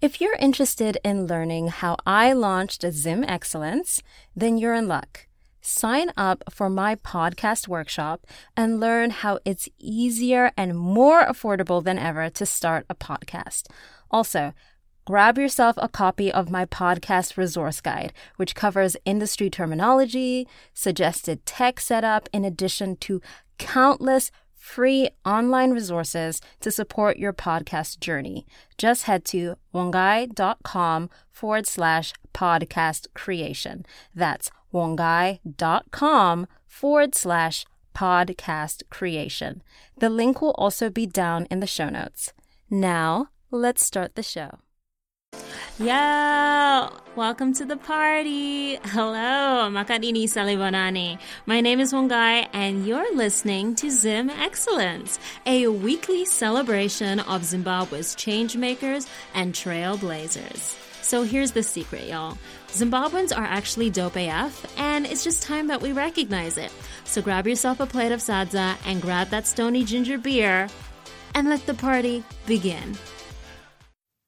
If you're interested in learning how I launched Zim Excellence, then you're in luck. Sign up for my podcast workshop and learn how it's easier and more affordable than ever to start a podcast. Also, grab yourself a copy of my podcast resource guide, which covers industry terminology, suggested tech setup, in addition to countless free online resources to support your podcast journey. Just head to wongai.com forward slash podcast creation. That's wongai.com forward slash podcast creation. The link will also be down in the show notes. Now, let's start the show. Yo, welcome to the party. Hello, Makadini Salibonani. My name is Wongai and you're listening to Zim Excellence, a weekly celebration of Zimbabwe's changemakers and trailblazers. So here's the secret, y'all. Zimbabweans are actually dope AF, and it's just time that we recognize it. So grab yourself a plate of sadza and grab that Stoney ginger beer and let the party begin.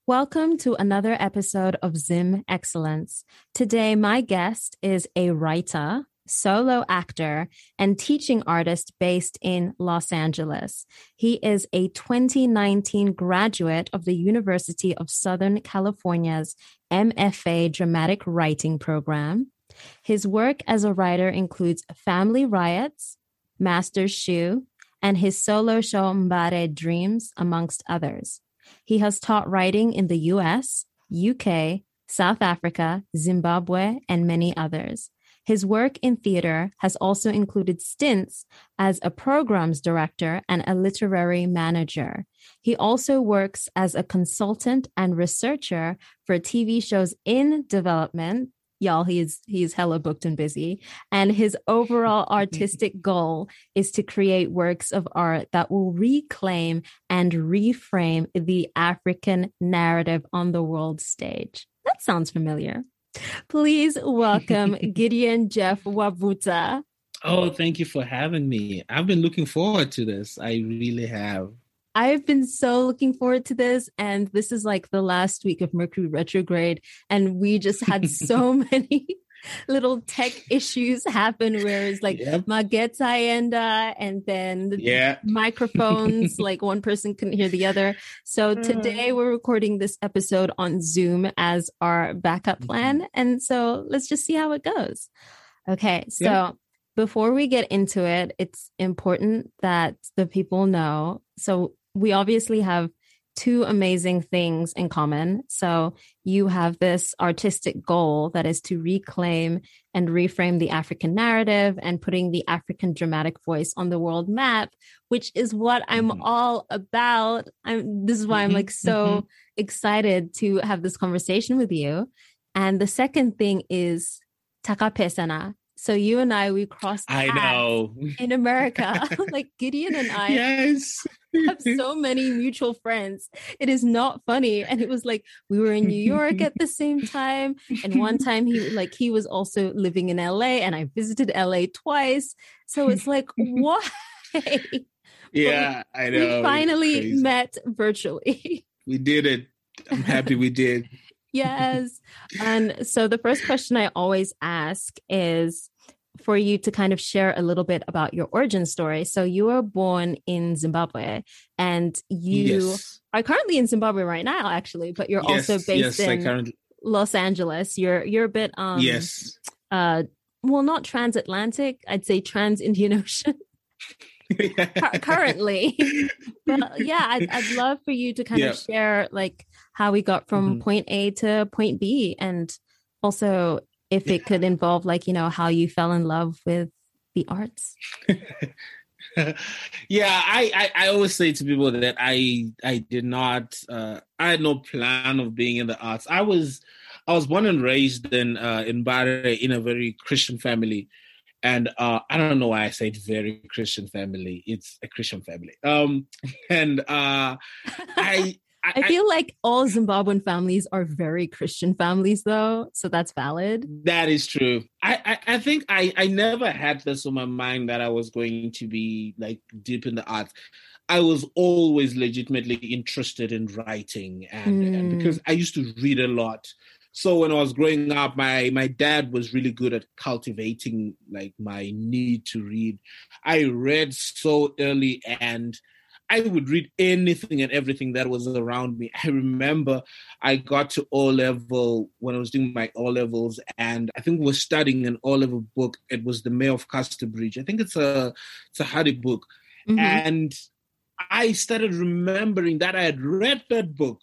Welcome to another episode of Zim Excellence. Today, my guest is a writer, solo actor, and teaching artist based in Los Angeles. He is a 2019 graduate of the University of Southern California's MFA Dramatic Writing program. His work as a writer includes Family Riots, Master's Shoe, and his solo show Mbare Dreams, amongst others. He has taught writing in the US, UK, South Africa, Zimbabwe, and many others. His work in theater has also included stints as a programs director and a literary manager. He also works as a consultant and researcher for TV shows in development y'all he's he's hella booked and busy. And his overall artistic goal is to create works of art that will reclaim and reframe the african narrative on the world stage. That sounds familiar. Please welcome gideon Jeph Wabvuta oh thank you for having me. I've been looking forward to this. I really have I've been so looking forward to this. And this is like the last week of Mercury retrograde. And we just had so many little tech issues happen where it's like yep. and uh, and then the yeah. microphones, like one person couldn't hear the other. So today we're recording this episode on Zoom as our backup plan. Mm-hmm. And so let's just see how it goes. Okay. So before we get into it, it's important that the people know. So we obviously have two amazing things in common. So you have this artistic goal that is to reclaim and reframe the African narrative and putting the African dramatic voice on the world map, which is what I'm mm-hmm. all about. I'm this is why I'm like so mm-hmm. excited to have this conversation with you. And the second thing is takapesana, so you and I, we crossed. I know in America, like Gideon and I. Yes. have so many mutual friends. It is not funny. And it was like we were in New York at the same time. And one time he like he was also living in LA and I visited LA twice. So it's like, why? Yeah, we, I know. We finally met virtually. We did it. I'm happy we did yes. And so the first question I always ask is for you to kind of share a little bit about your origin story. So you were born in Zimbabwe and you yes. are currently in Zimbabwe right now, actually, but you're yes, also based yes, in currently... Los Angeles. You're you're a bit um yes. uh well not transatlantic, I'd say trans Indian Ocean. currently. But yeah I'd, I'd love for you to kind yeah. of share like how we got from mm-hmm. point a to point b and also if it could involve like you know how you fell in love with the arts. Yeah I, I, I always say to people that i i did not uh i had no plan of being in the arts. I was i was born and raised in uh in Mbare in a very christian family and uh, I don't know why I said very Christian family. It's a Christian family. Um, and uh, I, I, I feel like all Zimbabwean families are very Christian families, though, so that's valid. That is true. I, I, I think I, I never had this on my mind that I was going to be like deep in the arts. I was always legitimately interested in writing, and, mm. and because I used to read a lot. So when I was growing up, my my dad was really good at cultivating like my need to read. I read so early and I would read anything and everything that was around me. I remember I got to O level when I was doing my O levels, and I think we were studying an O level book. It was the Mayor of Casterbridge. I think it's a it's a Hardy book, mm-hmm. and I started remembering that I had read that book.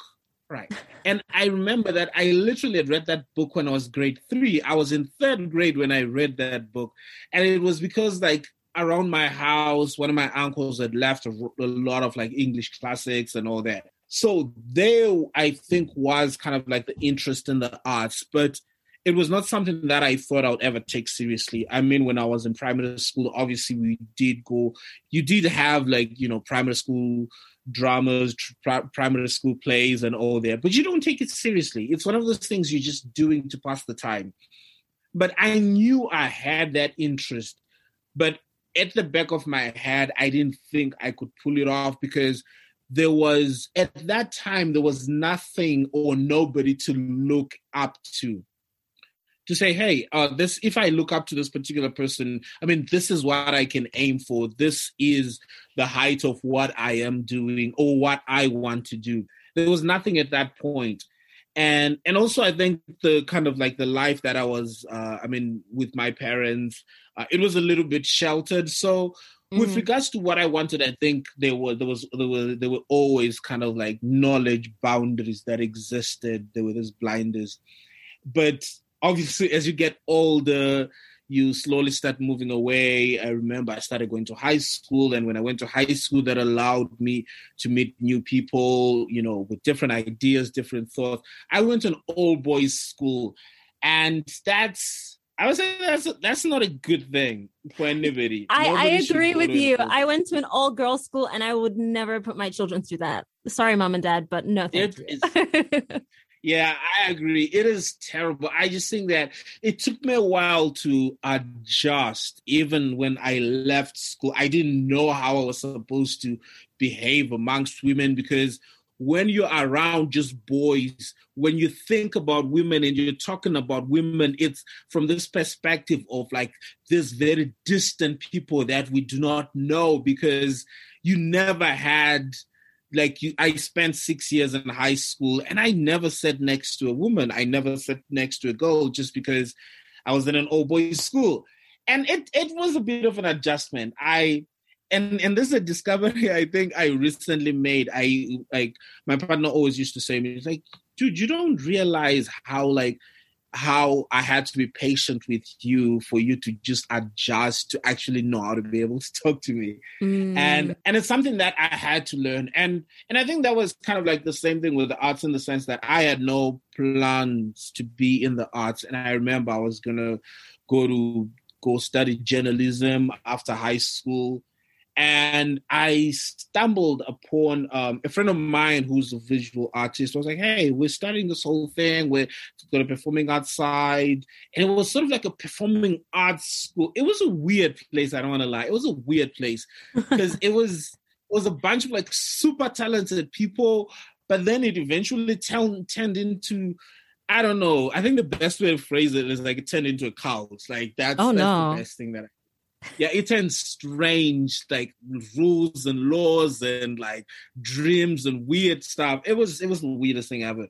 Right. And I remember that I literally had read that book when I was grade three. I was in third grade when I read that book. And it was because, like, around my house, one of my uncles had left a, a lot of like English classics and all that. So there, I think, was kind of like the interest in the arts, but it was not something that I thought I would ever take seriously. I mean, when I was in primary school, obviously we did go, you did have like, you know, primary school dramas, primary school plays and all that, but you don't take it seriously. It's one of those things you're just doing to pass the time. But I knew I had that interest, but at the back of my head, I didn't think I could pull it off because there was, at that time, there was nothing or nobody to look up to. To say, hey, uh, this if I look up to this particular person, I mean, this is what I can aim for. This is the height of what I am doing or what I want to do. There was nothing at that point and and also i think the kind of like the life that i was uh, i mean with my parents uh, it was a little bit sheltered. So mm-hmm. with regards to what I wanted, I think there were there was there were there were always kind of like knowledge boundaries that existed. There were these blinders, but obviously as you get older you slowly start moving away. I remember I started going to high school, and when I went to high school, that allowed me to meet new people, you know, with different ideas, different thoughts. I went to an all boys school, and that's I would say that's that's not a good thing for anybody. I, I agree with you. I went to an all girls school and I would never put my children through that. Sorry, mom and dad, but no thank it, yeah, I agree. It is terrible. I just think that it took me a while to adjust. Even when I left school, I didn't know how I was supposed to behave amongst women because when you're around just boys, when you think about women and you're talking about women, it's from this perspective of like this very distant people that we do not know because you never had like you I spent six years in high school and I never sat next to a woman. I never sat next to a girl just because I was in an all boys school. And it it was a bit of an adjustment. I and and this is a discovery I think I recently made. I like my partner always used to say to me, "It's like, dude, you don't realize how like how I had to be patient with you for you to just adjust to actually know how to be able to talk to me. Mm. And and it's something that I had to learn. And and I think that was kind of like the same thing with the arts in the sense that I had no plans to be in the arts. And I remember I was gonna go to go study journalism after high school and I stumbled upon um, a friend of mine who's a visual artist. I was like, "Hey, we're starting this whole thing. We're going to performing outside," and it was sort of like a performing arts school. It was a weird place. I don't want to lie. It was a weird place because it was it was a bunch of like super talented people, but then it eventually turned turned into I don't know. I think the best way to phrase it is like it turned into a cult. Like that's, oh, that's no. the best thing that I yeah, it turns strange, like rules and laws and like dreams and weird stuff. It was it was the weirdest thing ever.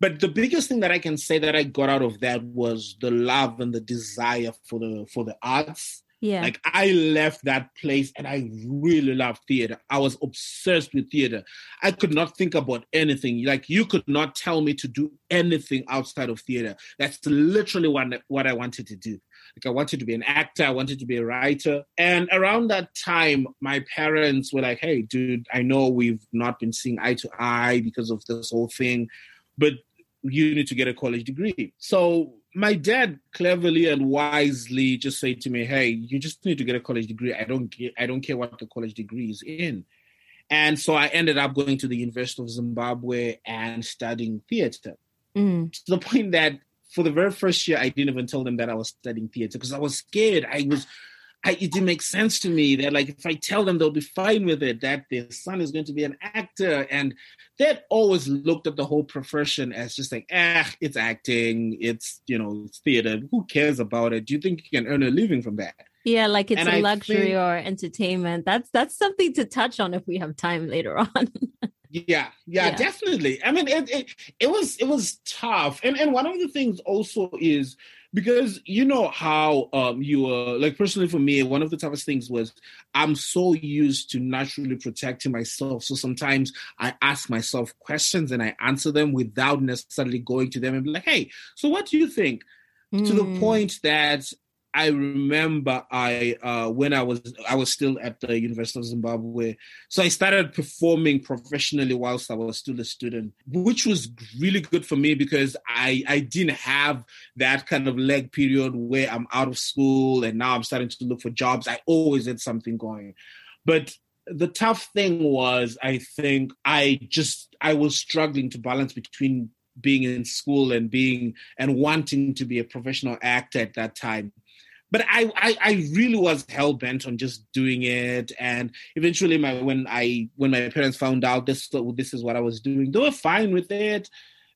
But the biggest thing that I can say that I got out of that was the love and the desire for the for the arts yeah. Like I left that place and I really loved theater. I was obsessed with theater. I could not think about anything. Like you could not tell me to do anything outside of theater. That's literally what, what I wanted to do. Like I wanted to be an actor, I wanted to be a writer. And around that time, my parents were like, hey, dude, I know we've not been seeing eye to eye because of this whole thing, but you need to get a college degree. So my dad cleverly and wisely just said to me, "Hey, you just need to get a college degree. I don't get, I don't care what the college degree is in." And so I ended up going to the University of Zimbabwe and studying theater. Mm. To the point that for the very first year, I didn't even tell them that I was studying theater because I was scared. I was, I, it didn't make sense to me that like if I tell them they'll be fine with it, that their son is going to be an actor, and they'd always looked at the whole profession as just like, ah, eh, it's acting, it's you know, it's theater. Who cares about it? Do you think you can earn a living from that? Yeah, like it's and a I luxury think, or entertainment. That's that's something to touch on if we have time later on. Yeah, yeah, yeah, definitely. I mean, it, it it was it was tough, and and one of the things also is because you know how um you were like personally for me one of the toughest things was i'm so used to naturally protecting myself so sometimes i ask myself questions and i answer them without necessarily going to them and be like hey so what do you think mm. to the mm. point that I remember I uh, when I was I was still at the University of Zimbabwe, so I started performing professionally whilst I was still a student, which was really good for me because I I didn't have that kind of leg period where I'm out of school and now I'm starting to look for jobs. I always had something going, but the tough thing was I think I just I was struggling to balance between being in school and being and wanting to be a professional actor at that time but I, I, I really was hell bent on just doing it. And eventually, my when I when my parents found out this this is what I was doing, they were fine with it.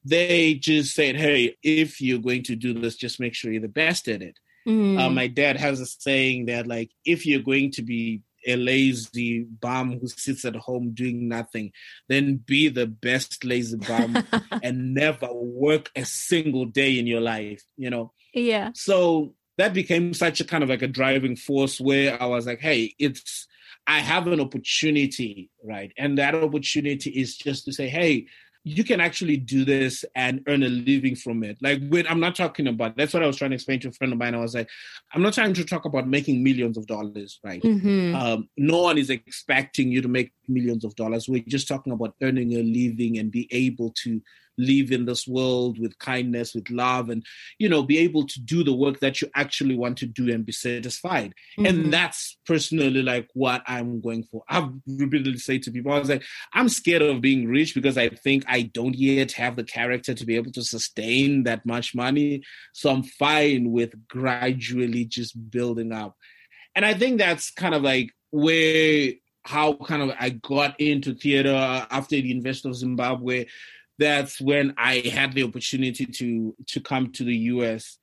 They just said, "Hey, if you're going to do this, just make sure you're the best at it." Mm. Uh, my dad has a saying that like, if you're going to be a lazy bum who sits at home doing nothing, then be the best lazy bum and never work a single day in your life, you know? Yeah. So that became such a kind of like a driving force where I was like, hey, it's I have an opportunity, right? And that opportunity is just to say, hey, you can actually do this and earn a living from it. Like when I'm not talking about that's what I was trying to explain to a friend of mine. I was like, I'm not trying to talk about making millions of dollars, right? Mm-hmm. Um, no one is expecting you to make millions of dollars. We're just talking about earning a living and be able to live in this world with kindness, with love, and you know, be able to do the work that you actually want to do and be satisfied. Mm-hmm. And that's personally like what I'm going for. I've repeatedly said to people, I was like, I'm scared of being rich because I think I don't yet have the character to be able to sustain that much money. So I'm fine with gradually just building up. And I think that's kind of like where how kind of I got into theater after the University of Zimbabwe that's when I had the opportunity to to come to the US,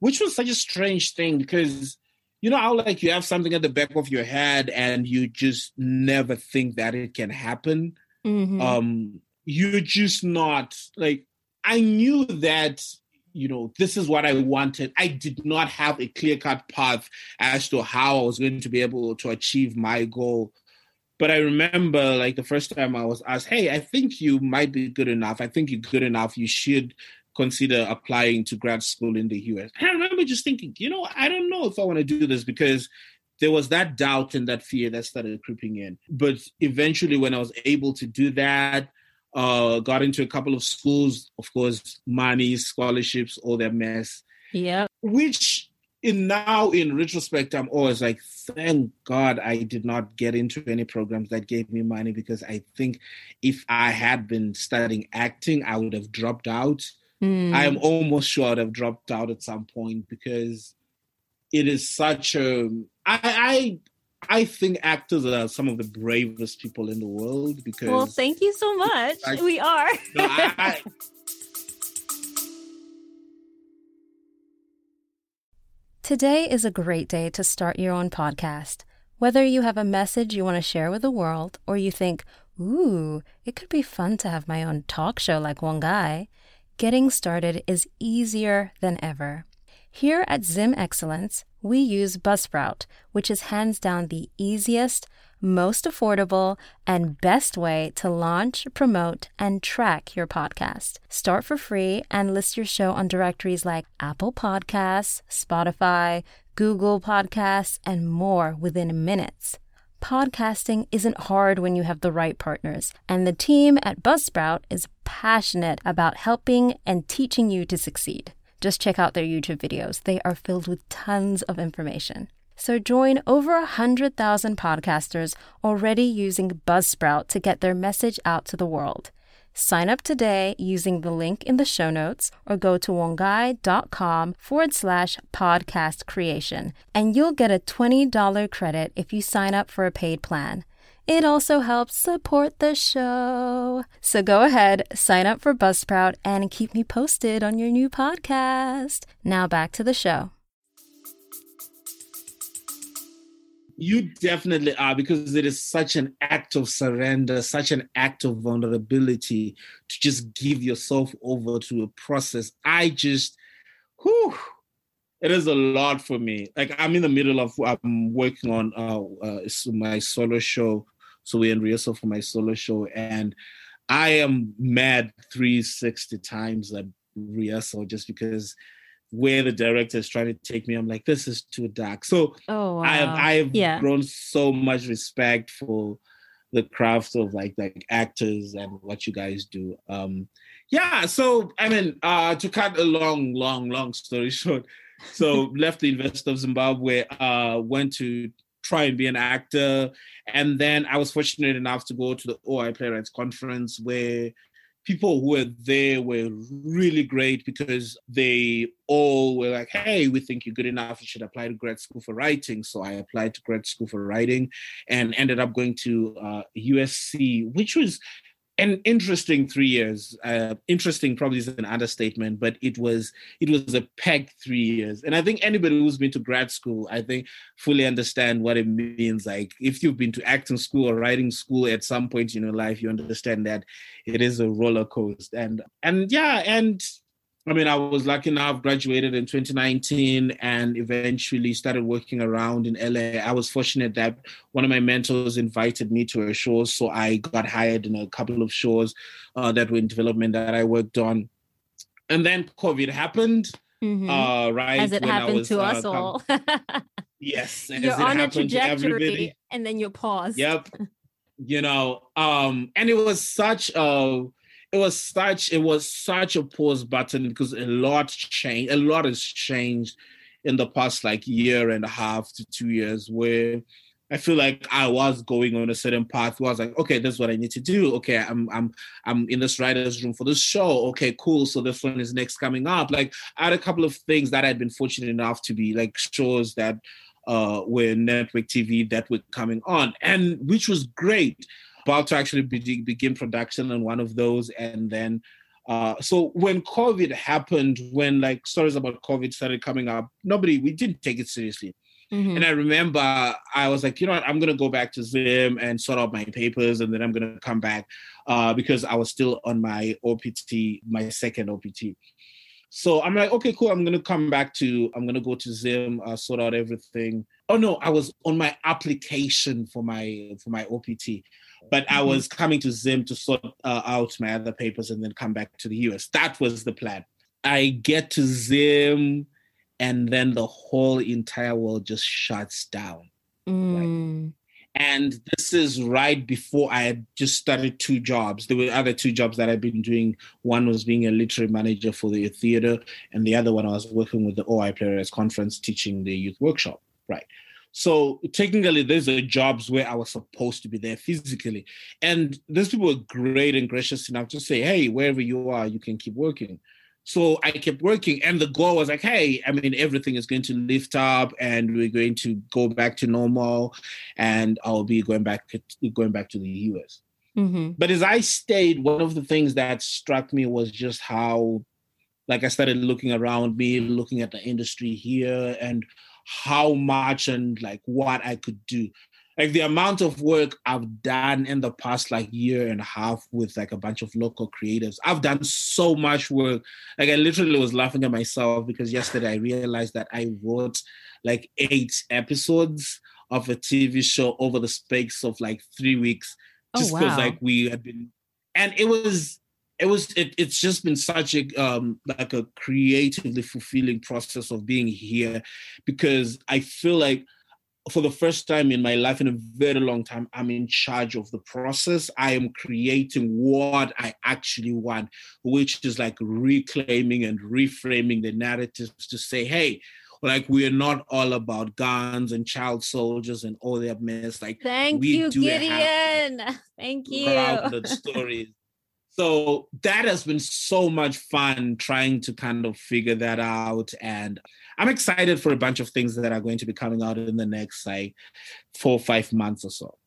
which was such a strange thing because you know how like you have something at the back of your head and you just never think that it can happen. Mm-hmm. Um, you're just not like I knew that you know this is what I wanted. I did not have a clear cut path as to how I was going to be able to achieve my goal but I remember like the first time I was asked, "Hey, I think you might be good enough. I think you're good enough. You should consider applying to grad school in the US." And I remember just thinking, you know, I don't know if I want to do this because there was that doubt and that fear that started creeping in. But eventually, when I was able to do that, uh, got into a couple of schools, of course, money, scholarships, all that mess. Yeah. Which in now in retrospect i'm always like thank god i did not get into any programs that gave me money because i think if i had been studying acting i would have dropped out mm. i am almost sure i'd have dropped out at some point because it is such a i i I think actors are some of the bravest people in the world because. Well, thank you so much. I, we are. no, I, Today is a great day to start your own podcast. Whether you have a message you want to share with the world or you think, ooh, it could be fun to have my own talk show like Wongai, getting started is easier than ever. Here at Zim Excellence, we use Buzzsprout, which is hands down the easiest, most affordable, and best way to launch, promote, and track your podcast. Start for free and list your show on directories like Apple Podcasts, Spotify, Google Podcasts, and more within minutes. Podcasting isn't hard when you have the right partners, and the team at Buzzsprout is passionate about helping and teaching you to succeed. Just check out their YouTube videos, they are filled with tons of information. So join over 100,000 podcasters already using Buzzsprout to get their message out to the world. Sign up today using the link in the show notes or go to wongai.com forward slash podcast creation, and you'll get a $20 credit if you sign up for a paid plan. It also helps support the show. So go ahead, sign up for Buzzsprout, and keep me posted on your new podcast. Now back to the show. You definitely are because it is such an act of surrender, such an act of vulnerability to just give yourself over to a process. I just, whew, it is a lot for me. Like I'm in the middle of I'm working on uh, uh my solo show, so we're in rehearsal for my solo show, and I am mad 360 times at rehearsal just because where the director is trying to take me. I'm like, this is too dark. So oh, wow. I have I have yeah. grown so much respect for the craft of like like actors and what you guys do. Um yeah, so I mean, uh to cut a long, long, long story short, so left the University of Zimbabwe, uh went to try and be an actor. And then I was fortunate enough to go to the O'Neill Playwrights Conference where people who were there were really great because they all were like, hey, we think you're good enough. You should apply to grad school for writing. So I applied to grad school for writing and ended up going to uh, USC, which was an interesting three years. Uh, interesting probably is an understatement, but it was it was a packed three years. And I think anybody who's been to grad school, I think fully understand what it means. Like if you've been to acting school or writing school at some point in your life, you understand that it is a roller coaster. And and yeah, and I mean, I was lucky enough, graduated in 2019 and eventually started working around in LA. I was fortunate that one of my mentors invited me to a show. So I got hired in a couple of shows uh, that were in development that I worked on. And then COVID happened. Mm-hmm. Uh, right. As it happened was, to uh, us all. yes. You're on a trajectory and then you pause. Yep. you know, um, and it was such a it was such it was such a pause button because a lot changed a lot has changed in the past like year and a half to two years where I feel like I was going on a certain path where I was like, okay, this is what I need to do. Okay, I'm I'm I'm in this writer's room for this show. Okay, cool. So this one is next coming up. Like I had a couple of things that I'd been fortunate enough to be like shows that uh were network TV that were coming on, and which was great about to actually be, begin production on one of those, and then. Uh, so when COVID happened, when like stories about COVID started coming up, nobody we didn't take it seriously. Mm-hmm. And I remember I was like, you know what, I'm gonna go back to Zim and sort out my papers, and then I'm gonna come back uh, because I was still on my OPT, my second OPT. So I'm like, okay, cool. I'm gonna come back to. I'm gonna go to Zim, uh, sort out everything. Oh no, I was on my application for my for my OPT but I mm-hmm. was coming to Zim to sort uh, out my other papers and then come back to the US. That was the plan. I get to Zim, and then the whole entire world just shuts down. Mm. Right? And this is right before I had just started two jobs. There were other two jobs that I've been doing. One was being a literary manager for the theater, and the other one I was working with the O'Neill Players Conference teaching the youth workshop. Right. So technically, these are jobs where I was supposed to be there physically. And those people were great and gracious enough to say, hey, wherever you are, you can keep working. So I kept working, and the goal was like, hey, I mean, everything is going to lift up, and we're going to go back to normal, and I'll be going back going back to the US. Mm-hmm. But as I stayed, one of the things that struck me was just how, like, I started looking around me, looking at the industry here, and how much and like what I could do. Like the amount of work I've done in the past like year and a half with like a bunch of local creatives. I've done so much work. Like I literally was laughing at myself because yesterday I realized that I wrote like eight episodes of a TV show over the space of like three weeks. Oh, just because oh, wow. like we had been and it was it was it, it's just been such a um like a creatively fulfilling process of being here because i feel like for the first time in my life in a very long time i'm in charge of the process. I am creating what i actually want which is like reclaiming and reframing the narratives to say hey like we're not all about guns and child soldiers and all that mess. Like thank you gideon. Thank you. stories So that has been so much fun trying to kind of figure that out. And I'm excited for a bunch of things that are going to be coming out in the next, like, four or five months or so.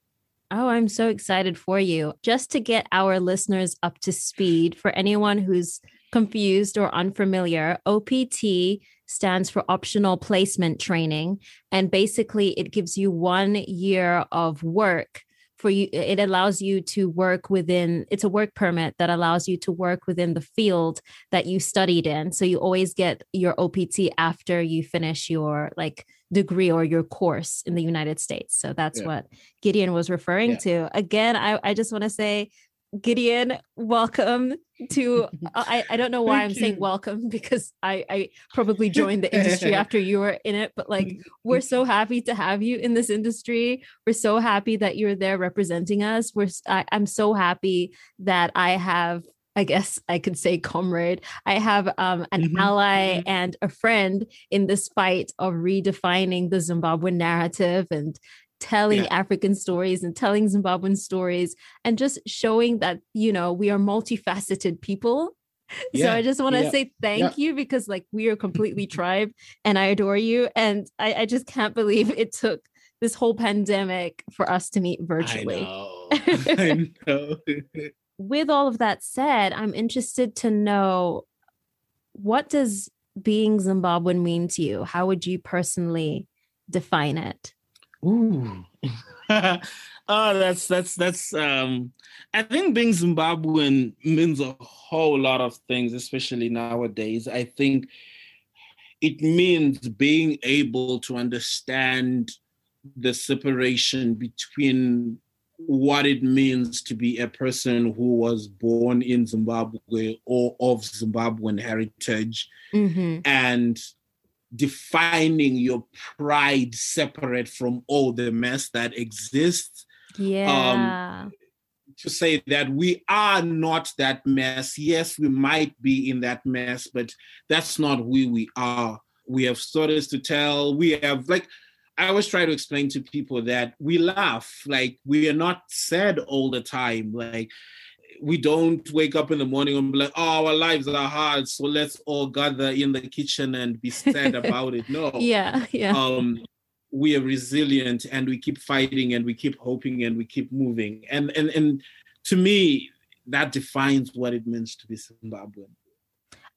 Oh, I'm so excited for you. Just to get our listeners up to speed, for anyone who's confused or unfamiliar, OPT stands for optional placement training. And basically, it gives you one year of work for you it allows you to work within it's a work permit that allows you to work within the field that you studied in so you always get your opt after you finish your like degree or your course in the united states so that's yeah. what gideon was referring yeah. to again i, I just want to say Gideon, welcome to I, I don't know why I'm you. saying welcome because I, I probably joined the industry after you were in it, but like we're so happy to have you in this industry. We're so happy that you're there representing us. We're I, I'm so happy that I have I guess I could say comrade. I have um, an mm-hmm. ally mm-hmm. and a friend in this fight of redefining the Zimbabwean narrative and telling yeah. African stories and telling Zimbabwean stories and just showing that, you know, we are multifaceted people. Yeah. So I just want to yeah. say thank you because like we are completely tribe and I adore you. And I, I just can't believe it took this whole pandemic for us to meet virtually. I know. I know. With all of that said, I'm interested to know what does being Zimbabwean mean to you? How would you personally define it? Ooh. oh, that's that's that's um I think being Zimbabwean means a whole lot of things, especially nowadays. I think it means being able to understand the separation between what it means to be a person who was born in Zimbabwe or of Zimbabwean heritage mm-hmm. and defining your pride separate from all the mess that exists. Yeah. Um, to say that we are not that mess. Yes, we might be in that mess, but that's not who we are. We have stories to tell. We have, like, I always try to explain to people that we laugh. Like, we are not sad all the time. Like, we don't wake up in the morning and be like, oh, our lives are hard, so let's all gather in the kitchen and be sad about it. No. Yeah, yeah. Um, we are resilient and we keep fighting and we keep hoping and we keep moving. And and and to me, that defines what it means to be Zimbabwean.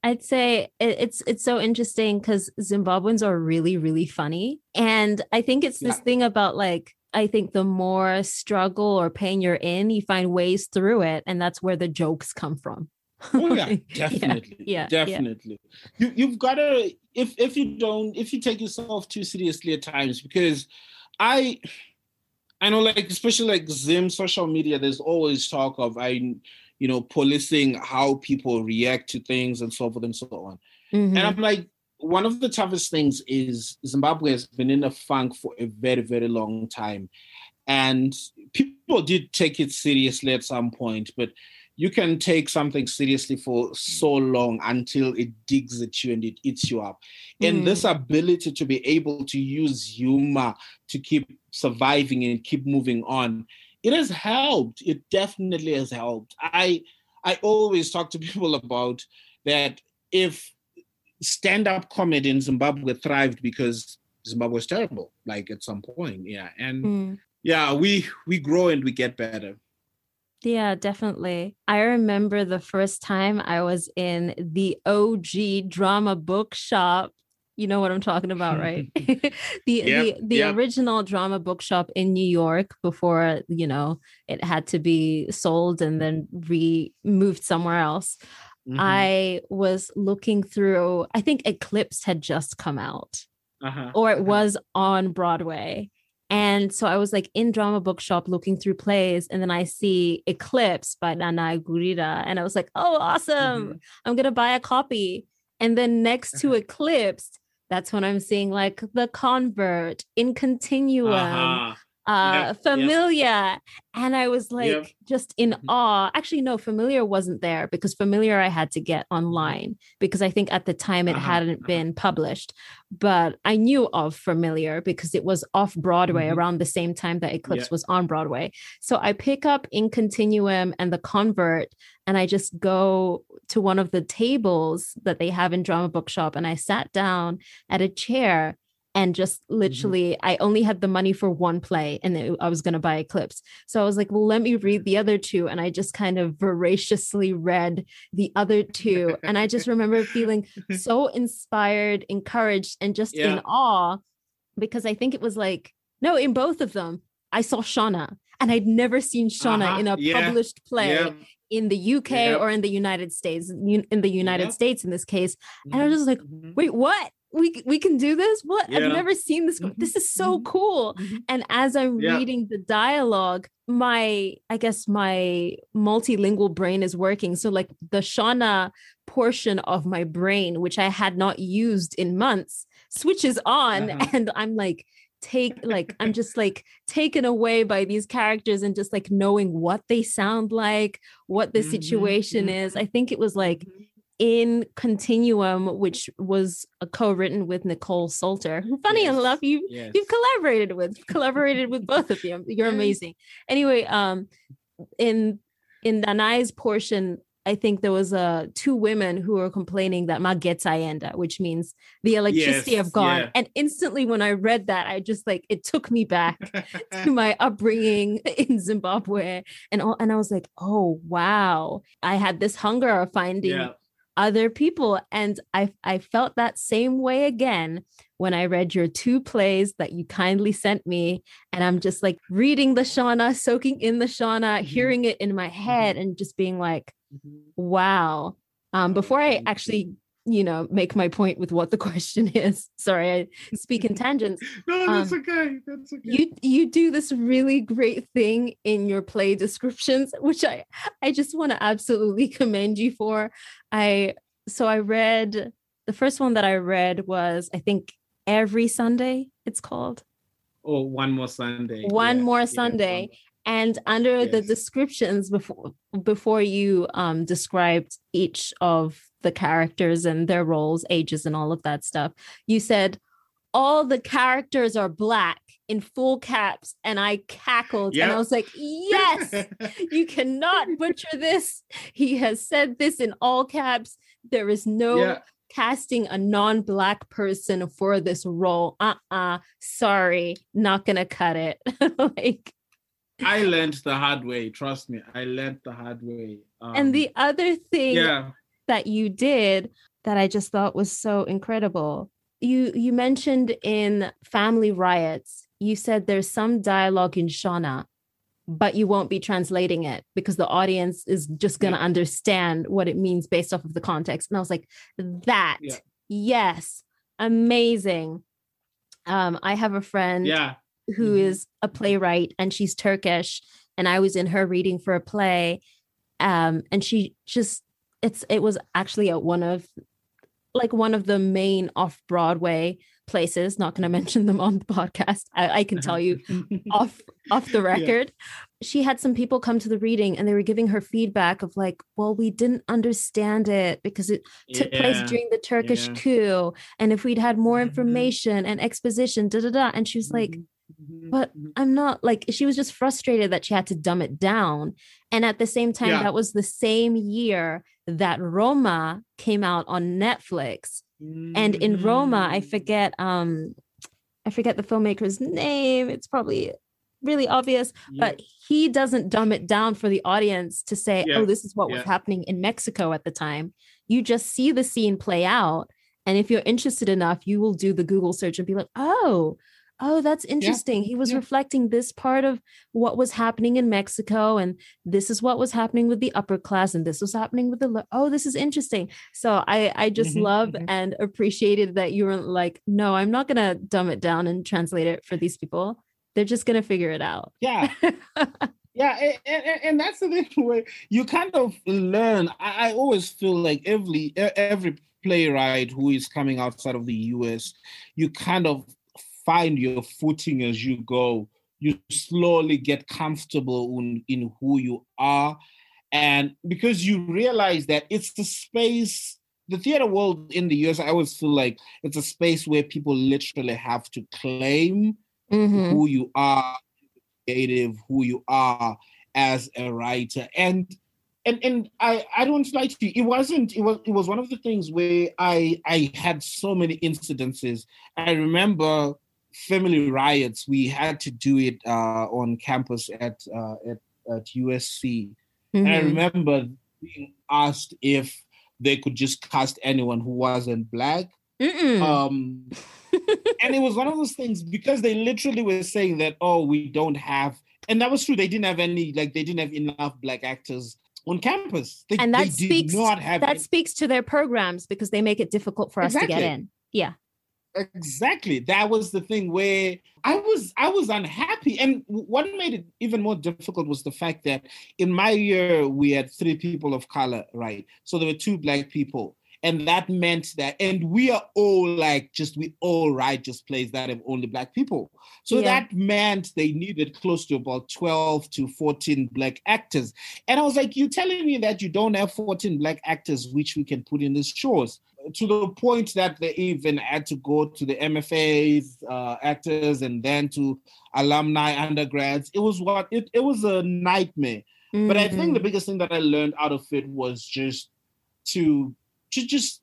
I'd say it's it's so interesting because Zimbabweans are really really funny, and I think it's this yeah. thing about like I think the more struggle or pain you're in, you find ways through it. And that's where the jokes come from. oh yeah, definitely. Yeah, yeah definitely. Yeah. You you've gotta if if you don't if you take yourself too seriously at times, because I I know like especially like Zim social media, there's always talk of I you know policing how people react to things and so forth and so on. Mm-hmm. And I'm like, one of the toughest things is Zimbabwe has been in a funk for a very, very long time. And people did take it seriously at some point, but you can take something seriously for so long until it digs at you and it eats you up. Mm. And this ability to be able to use humor to keep surviving and keep moving on, it has helped. It definitely has helped. I I always talk to people about that if stand-up comedy in Zimbabwe thrived because Zimbabwe was terrible, like at some point. Yeah. And mm. yeah, we we grow and we get better. Yeah, definitely. I remember the first time I was in the OG drama bookshop. You know what I'm talking about, right? the yep, the, the yep. original drama bookshop in New York before, you know, it had to be sold and then re moved somewhere else. Mm-hmm. I was looking through, I think Eclipse had just come out, uh-huh. or it was on Broadway. And so I was like in drama bookshop looking through plays, and then I see Eclipse by Danai Gurira. And I was like, oh, awesome. Mm-hmm. I'm gonna buy a copy. And then next to uh-huh. Eclipse, that's when I'm seeing like the convert in continuum. Uh-huh. Uh yep, familiar yep. and i was like yep. just in mm-hmm. awe actually no familiar wasn't there because familiar i had to get online because i think at the time it uh-huh. hadn't uh-huh. been published but i knew of familiar because it was off broadway mm-hmm. around the same time that eclipse was on broadway so i pick up in continuum and the convert and i just go to one of the tables that they have in drama bookshop and i sat down at a chair and just mm-hmm. literally mm-hmm. i only had the money for one play and it, i was going to buy eclipse so i was like well let me read the other two and i just kind of voraciously read the other two and i just remember feeling so inspired encouraged and just yeah. in awe because i think it was like no in both of them i saw shona and i'd never seen shona uh-huh. in a yeah. published play yeah. in the uk or in the united states in the united states in this case and i was just like mm-hmm. wait what we we can do this what yeah. i've never seen this this is so mm-hmm. cool mm-hmm. and as i'm yeah. reading the dialogue my i guess my multilingual brain is working so like the shona portion of my brain which i had not used in months switches on uh-huh. and i'm like take like i'm just like taken away by these characters and just like knowing what they sound like what the mm-hmm. situation mm-hmm. is i think it was like mm-hmm in Continuum, which was co-written with Nikkole Salter. Funny yes. enough, you yes. you've collaborated with collaborated with both of you. You're amazing. Anyway, um, in in Danai's portion, I think there was uh two women who were complaining that Magetayenda, which means the electricity yes, have gone. Yeah. And instantly when I read that, I just like it took me back to my upbringing in Zimbabwe. And all, and I was like, oh wow. I had this hunger of finding yeah other people. And I, I felt that same way again when I read your two plays that you kindly sent me. And I'm just like reading the Shona, soaking in the Shona, mm-hmm. hearing it in my head, mm-hmm. and just being like, mm-hmm. wow. Um, before I actually you know make my point with what the question is. Sorry i speak in tangents. No that's um, okay that's okay. you you do this really great thing in your play descriptions which i i just want to absolutely commend you for. I so i read the first one that i read was i think every sunday it's called. Oh one more sunday. One yeah, more sunday. yeah. And under yes. the descriptions before before you um, described each of the characters and their roles, ages, and all of that stuff, you said all the characters are black in full caps and i cackled yep. and i was like yes you cannot butcher this he has said this in all caps there is no yeah. casting a non-black person for this role uh-uh sorry not gonna cut it like I learned the hard way. Trust me, I learned the hard way. Um, and the other thing yeah. That you did that I just thought was so incredible. You you mentioned in Family Riots, you said there's some dialogue in Shona, but you won't be translating it because the audience is just going to yeah. understand what it means based off of the context. And I was like, that, yeah. yes, amazing. Um, I have a friend yeah who mm-hmm. is a playwright and she's Turkish and I was in her reading for a play um and she just it's it was actually at one of like one of the main off Broadway places not going to mention them on the podcast I, I can tell you off off the record yeah. she had some people come to the reading and they were giving her feedback of like well we didn't understand it because it took yeah. place during the turkish yeah. coup and if we'd had more mm-hmm. information and exposition da da da and she was like mm-hmm. Mm-hmm, but mm-hmm. I'm not like she was just frustrated that she had to dumb it down. And at the same time, yeah. that was the same year that Roma came out on Netflix. Mm-hmm. And in Roma, I mm. forget um I forget the filmmaker's name. It's probably really obvious, yeah. but he doesn't dumb it down for the audience to say, yeah. oh, this is what was happening in Mexico at the time. You just see the scene play out. And if you're interested enough, you will do the Google search and be like, oh, oh that's interesting yeah. he was yeah. reflecting this part of what was happening in mexico and this is what was happening with the upper class and this was happening with the lo- oh this is interesting so i i just mm-hmm, love mm-hmm. and appreciated that you were like no i'm not gonna dumb it down and translate it for these people they're just gonna figure it out yeah yeah and, and, and, that's the thing where you kind of learn I, I always feel like every every playwright who is coming outside of the us you kind of find your footing as you go you slowly get comfortable in, in who you are. And because you realize that it's the space, the theater world in the US, I always feel like it's a space where people literally have to claim mm-hmm. who you are, creative, who you are as a writer. And and and I I don't lie to you. It wasn't. It was. It was one of the things where I I had so many incidences. I remember family riots. We had to do it uh, on campus at uh, at at USC. Mm-hmm. And I mm-hmm. remember being asked if they could just cast anyone who wasn't black. Um, and it was one of those things because they literally were saying that, oh, we don't have, and that was true. They didn't have any, like, they didn't have enough black actors on campus. They, and that speaks that any. speaks to their programs because they make it difficult for exactly. us to get in. Yeah. Exactly. That was the thing where I was I was unhappy. And what made it even more difficult was the fact that in my year we had three people of color, right? So there were two black people and that meant that and we are all like just we all write just plays that have only black people so yeah. that meant they needed close to about 12 to 14 black actors and i was like you telling me that you don't have 14 black actors which we can put in these shows to the point that they even had to go to the mfas uh, actors and then to alumni undergrads it was what it, it was a nightmare mm-hmm. but i think the mm-hmm. biggest thing that i learned out of it was just to to just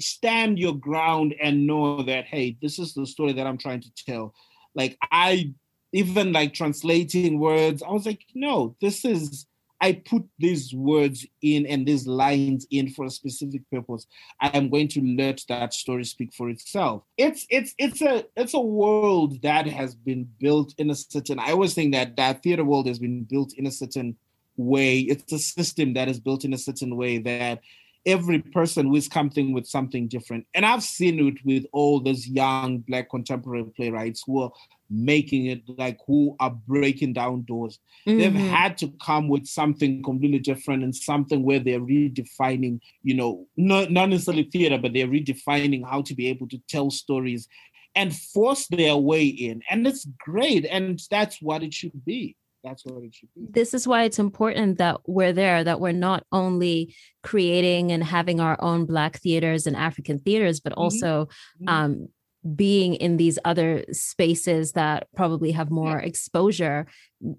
stand your ground and know that hey this is the story that i'm trying to tell like i even like translating words i was like no this is i put these words in and these lines in for a specific purpose i am going to let that story speak for itself. It's it's it's a it's a world that has been built in a certain i always think that that theater world has been built in a certain way. It's a system that is built in a certain way that every person who is coming with something different. And I've seen it with all those young black contemporary playwrights who are making it like who are breaking down doors. Mm-hmm. They've had to come with something completely different and something where they're redefining, you know, not, not necessarily theater, but they're redefining how to be able to tell stories and force their way in. And it's great. And that's what it should be that's what it should be. This is why it's important that we're there, that we're not only creating and having our own Black theaters and African theaters, but mm-hmm. also mm-hmm. um, being in these other spaces that probably have more yeah. exposure.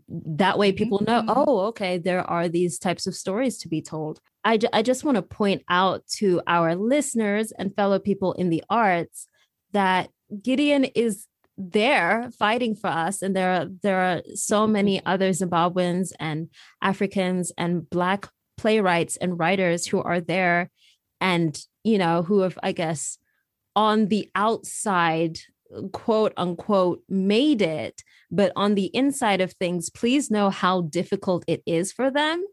That way, people know, mm-hmm. oh, okay, there are these types of stories to be told. I, ju- I just want to point out to our listeners and fellow people in the arts that Gideon is there fighting for us and there are there are so many other zimbabweans and africans and black playwrights and writers who are there and you know who have i guess on the outside quote unquote made it but on the inside of things please know how difficult it is for them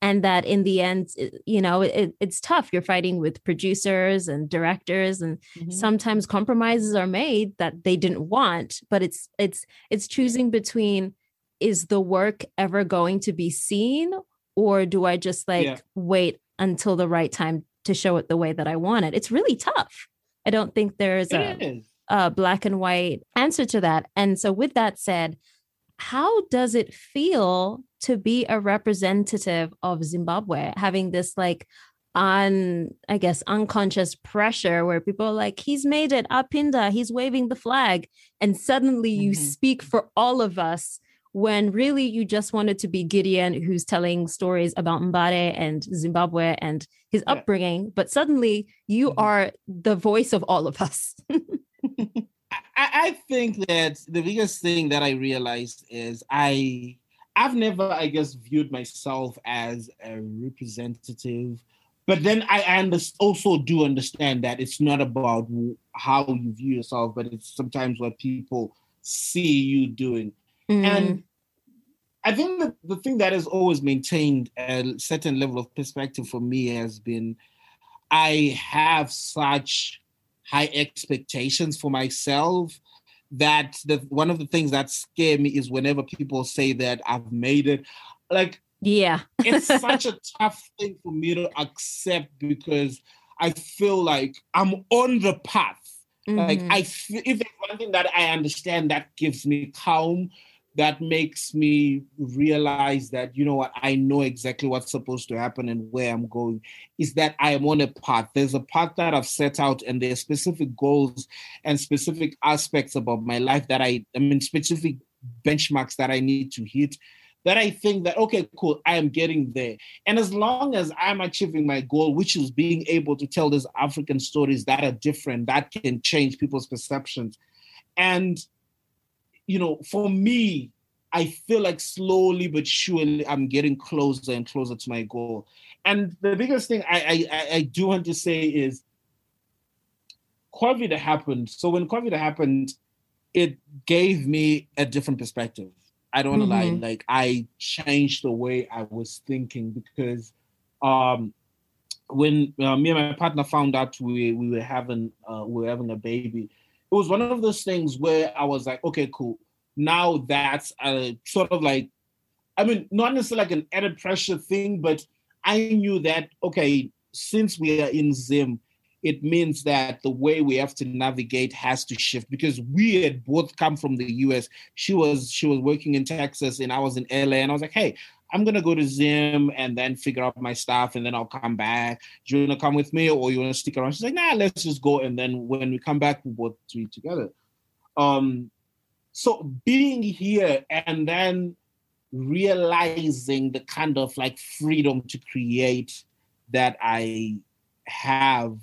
and that in the end you know it, it's tough. You're fighting with producers and directors and mm-hmm. sometimes compromises are made that they didn't want but it's it's it's choosing between is the work ever going to be seen or do i just like yeah. wait until the right time to show it the way that i want it? It's really tough. I don't think there's a, a black and white answer to that. And so with that said how does it feel to be a representative of Zimbabwe, having this like on I guess unconscious pressure where people are like, he's made it, Apinda, he's waving the flag. And suddenly you mm-hmm. speak for all of us when really you just wanted to be Gideon who's telling stories about Mbare and Zimbabwe and his yeah. upbringing, but suddenly you mm-hmm. are the voice of all of us. I, think that the biggest thing that I realized is I I've never, I guess, viewed myself as a representative. But then I also do understand that it's not about how you view yourself, but it's sometimes what people see you doing. Mm. And I think that the thing that has always maintained a certain level of perspective for me has been I have such high expectations for myself that the one of the things that scare me is whenever people say that I've made it. Like yeah. it's such a tough thing for me to accept because I feel like I'm on the path. Mm-hmm. Like I if there's one thing that I understand that gives me calm that makes me realize that you know what I know exactly what's supposed to happen and where I'm going is that I am on a path. There's a path that I've set out, and there's specific goals and specific aspects about my life that I I mean specific benchmarks that I need to hit. That I think that okay, cool, I am getting there. And as long as I'm achieving my goal, which is being able to tell these African stories that are different, that can change people's perceptions. And you know, for me, I feel like slowly but surely I'm getting closer and closer to my goal. And the biggest thing I, I, I do want to say is COVID happened. So when COVID happened, it gave me a different perspective. I don't want to mm-hmm. lie, like I changed the way I was thinking because um when uh, me and my partner found out we we were having uh, we were having a baby, it was one of those things where I was like, okay, cool. Now that's a sort of like, I mean, not necessarily like an added pressure thing, but I knew that, okay, since we are in Zim, it means that the way we have to navigate has to shift because we had both come from the US. She was she was working in Texas and I was in LA and I was like, hey, I'm gonna go to Zim and then figure out my stuff and then I'll come back. Do you wanna come with me or you wanna stick around? She's like, nah, let's just go. And then when we come back, we both be together. Um, so being here and then realizing the kind of like freedom to create that I have,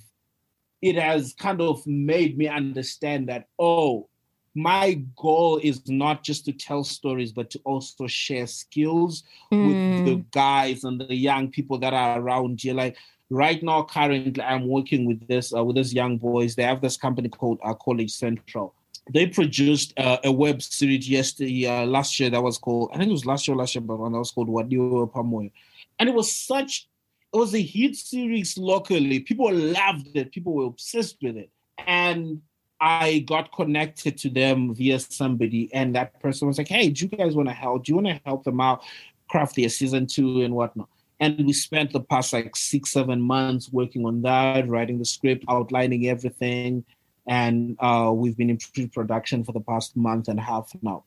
it has kind of made me understand that, oh, my goal is not just to tell stories, but to also share skills mm. with the hmm. guys and the young people that are around you. Like right now, currently, I'm working with this uh, with these young boys. They have this company called uh, College Central. They produced uh, a web series yesterday, uh, last year that was called. I think it was last year, last year, but one that was called Wadiwa Pamoy, and it was such. It was a hit series locally. People loved it. People were obsessed with it, and I got connected to them via somebody, and that person was like, "Hey, do you guys want to help? Do you want to help them out, craft their season two and whatnot?" And we spent the past like six, seven months working on that, writing the script, outlining everything, and uh, we've been in pre-production for the past month and a half now,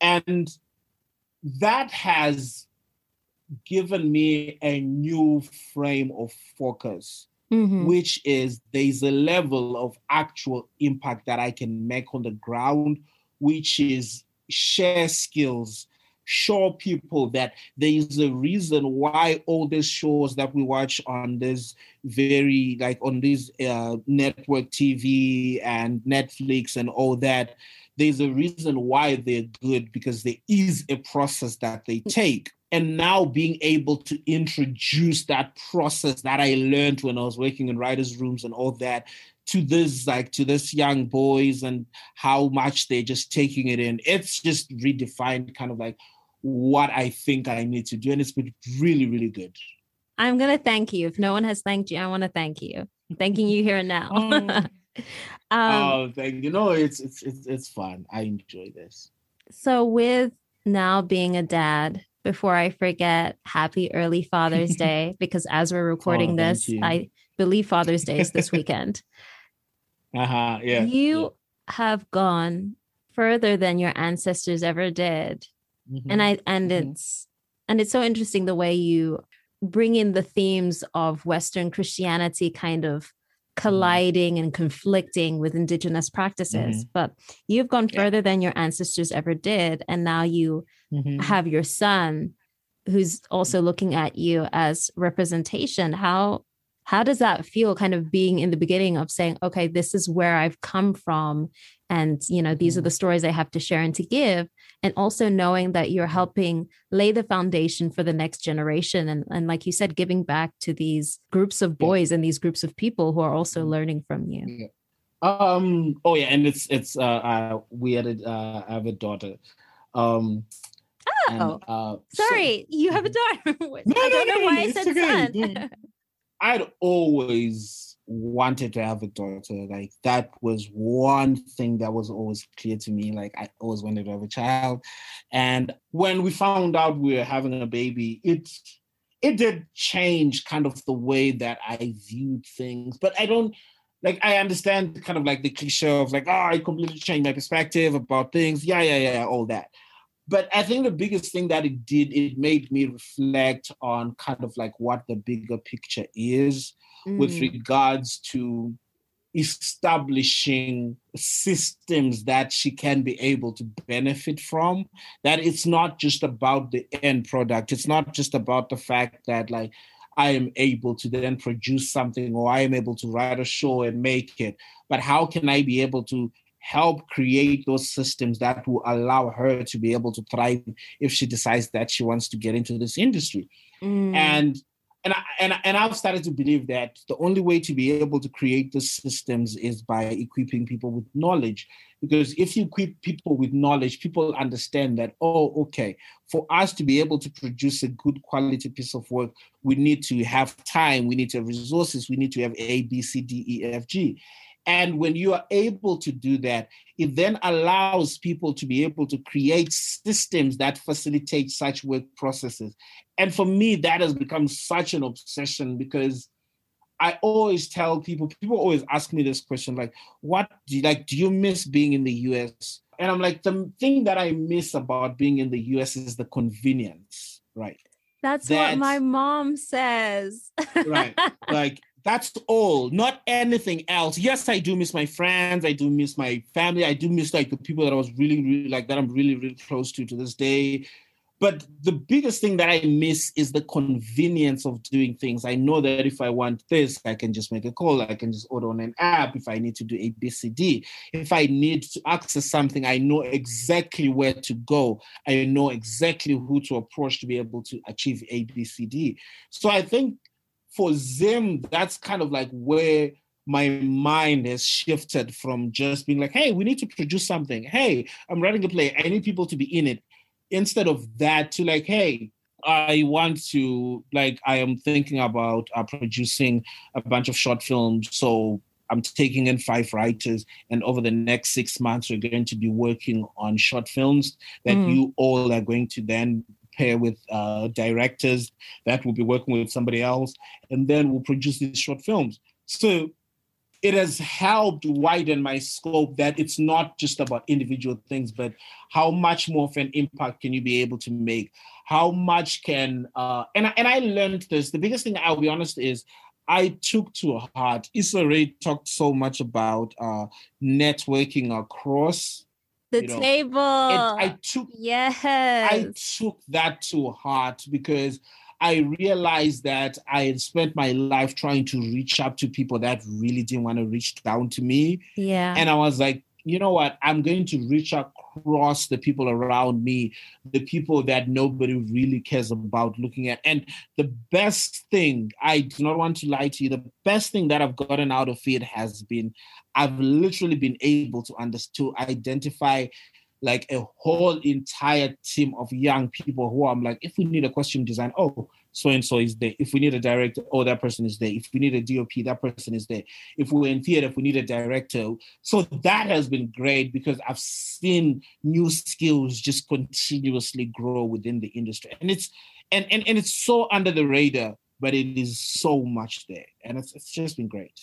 and that has given me a new frame of focus mm-hmm. which is there's a level of actual impact that I can make on the ground, which is share skills, show people that there is a reason why all these shows that we watch on this very like on this uh, network TV and Netflix and all that, there's a reason why they're good because there is a process that they take and now being able to introduce that process that I learned when I was working in writers' rooms and all that to this like to this young boys and how much they're just taking it in. It's just redefined kind of like what I think I need to do. And it's been really, really good. I'm gonna thank you. If no one has thanked you, I want to thank you. I'm thanking you here and now. um, um, oh, thank you. No, it's it's it's it's fun. I enjoy this. So with now being a dad, before I forget, happy early Father's Day, because as we're recording oh, this, I believe Father's Day is this weekend. uh-huh. Yeah. You yeah. have gone further than your ancestors ever did. Mm-hmm. And I and mm-hmm. it's and it's so interesting the way you bring in the themes of Western Christianity kind of mm-hmm. colliding and conflicting with indigenous practices mm-hmm. but you've gone further yeah. than your ancestors ever did and now you mm-hmm. have your son who's also looking at you as representation how how does that feel kind of being in the beginning of saying okay this is where i've come from and you know these are mm-hmm. the stories i have to share and to give and also knowing that you're helping lay the foundation for the next generation and, and like you said giving back to these groups of boys and these groups of people who are also mm-hmm. learning from you um oh yeah and it's it's uh, uh we had a uh, i have a daughter um Oh, and, uh, sorry, so, you have a mm-hmm. daughter. no, I don't no, know no, why I said okay. son. I'd always wanted to have a daughter. Like that was one thing that was always clear to me. Like I always wanted to have a child. And when we found out we were having a baby, it it did change kind of the way that I viewed things. But I don't like I understand kind of like the cliche of like, oh, I completely changed my perspective about things. Yeah, yeah, yeah, all that. But I think the biggest thing that it did, it made me reflect on kind of like what the bigger picture is mm. with regards to establishing systems that she can be able to benefit from that it's not just about the end product it's not just about the fact that like i am able to then produce something or i am able to write a show and make it but how can i be able to help create those systems that will allow her to be able to thrive if she decides that she wants to get into this industry. Mm. And and I, and and I've started to believe that the only way to be able to create the systems is by equipping people with knowledge. Because if you equip people with knowledge, people understand that oh, okay, for us to be able to produce a good quality piece of work, we need to have time, we need to have resources, we need to have A, B, C, D, E, F, G. And when you are able to do that, it then allows people to be able to create systems that facilitate such work processes. And for me, that has become such an obsession because I always tell people, people always ask me this question, like, what do you like? Do you miss being in the US? And I'm like, the thing that I miss about being in the US is the convenience, right? That's, That's what my mom says. right. Like that's all, not anything else. Yes, I do miss my friends. I do miss my family. I do miss like the people that I was really, really like that I'm really, really close to to this day. But the biggest thing that I miss is the convenience of doing things. I know that if I want this, I can just make a call. I can just order on an app. If I need to do A, B, C, D. If I need to access something, I know exactly where to go. I know exactly who to approach to be able to achieve A, B, C, D. So I think for Zim, that's kind of like where my mind has shifted from just being like, hey, we need to produce something. Hey, I'm writing a play. I need people to be in it. Instead of that, to like, hey, I want to, like, I am thinking about uh, producing a bunch of short films. So I'm taking in five writers, and over the next six months, we're going to be working on short films that mm. you all are going to then pair with uh, directors that will be working with somebody else, and then we'll produce these short films. So it has helped widen my scope that it's not just about individual things, but how much more of an impact can you be able to make? How much can uh, and I, and I learned this. The biggest thing I'll be honest is I took to heart. Issa Rae talked so much about uh, networking across the you know, table. I took yes. I took that to heart because I realized that I had spent my life trying to reach up to people that really didn't want to reach down to me. Yeah. And I was like, you know what? I'm going to reach across the people around me, the people that nobody really cares about looking at. And the best thing, I do not want to lie to you, the best thing that I've gotten out of it has been I've literally been able to understand, to identify like a whole entire team of young people who I'm like, if we need a costume design, oh, so and so is there. If we need a director, oh, that person is there. If we need a DOP, that person is there. If we're in theater, if we need a director. So that has been great because I've seen new skills just continuously grow within the industry. And it's and and, and it's so under the radar, but it is so much there. And it's it's just been great.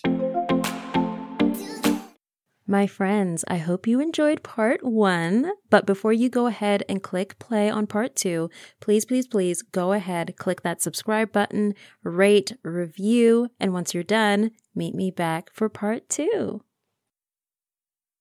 My friends, I hope you enjoyed part one. But before you go ahead and click play on part two, please, please, please go ahead, click that subscribe button, rate, review, and once you're done, meet me back for part two.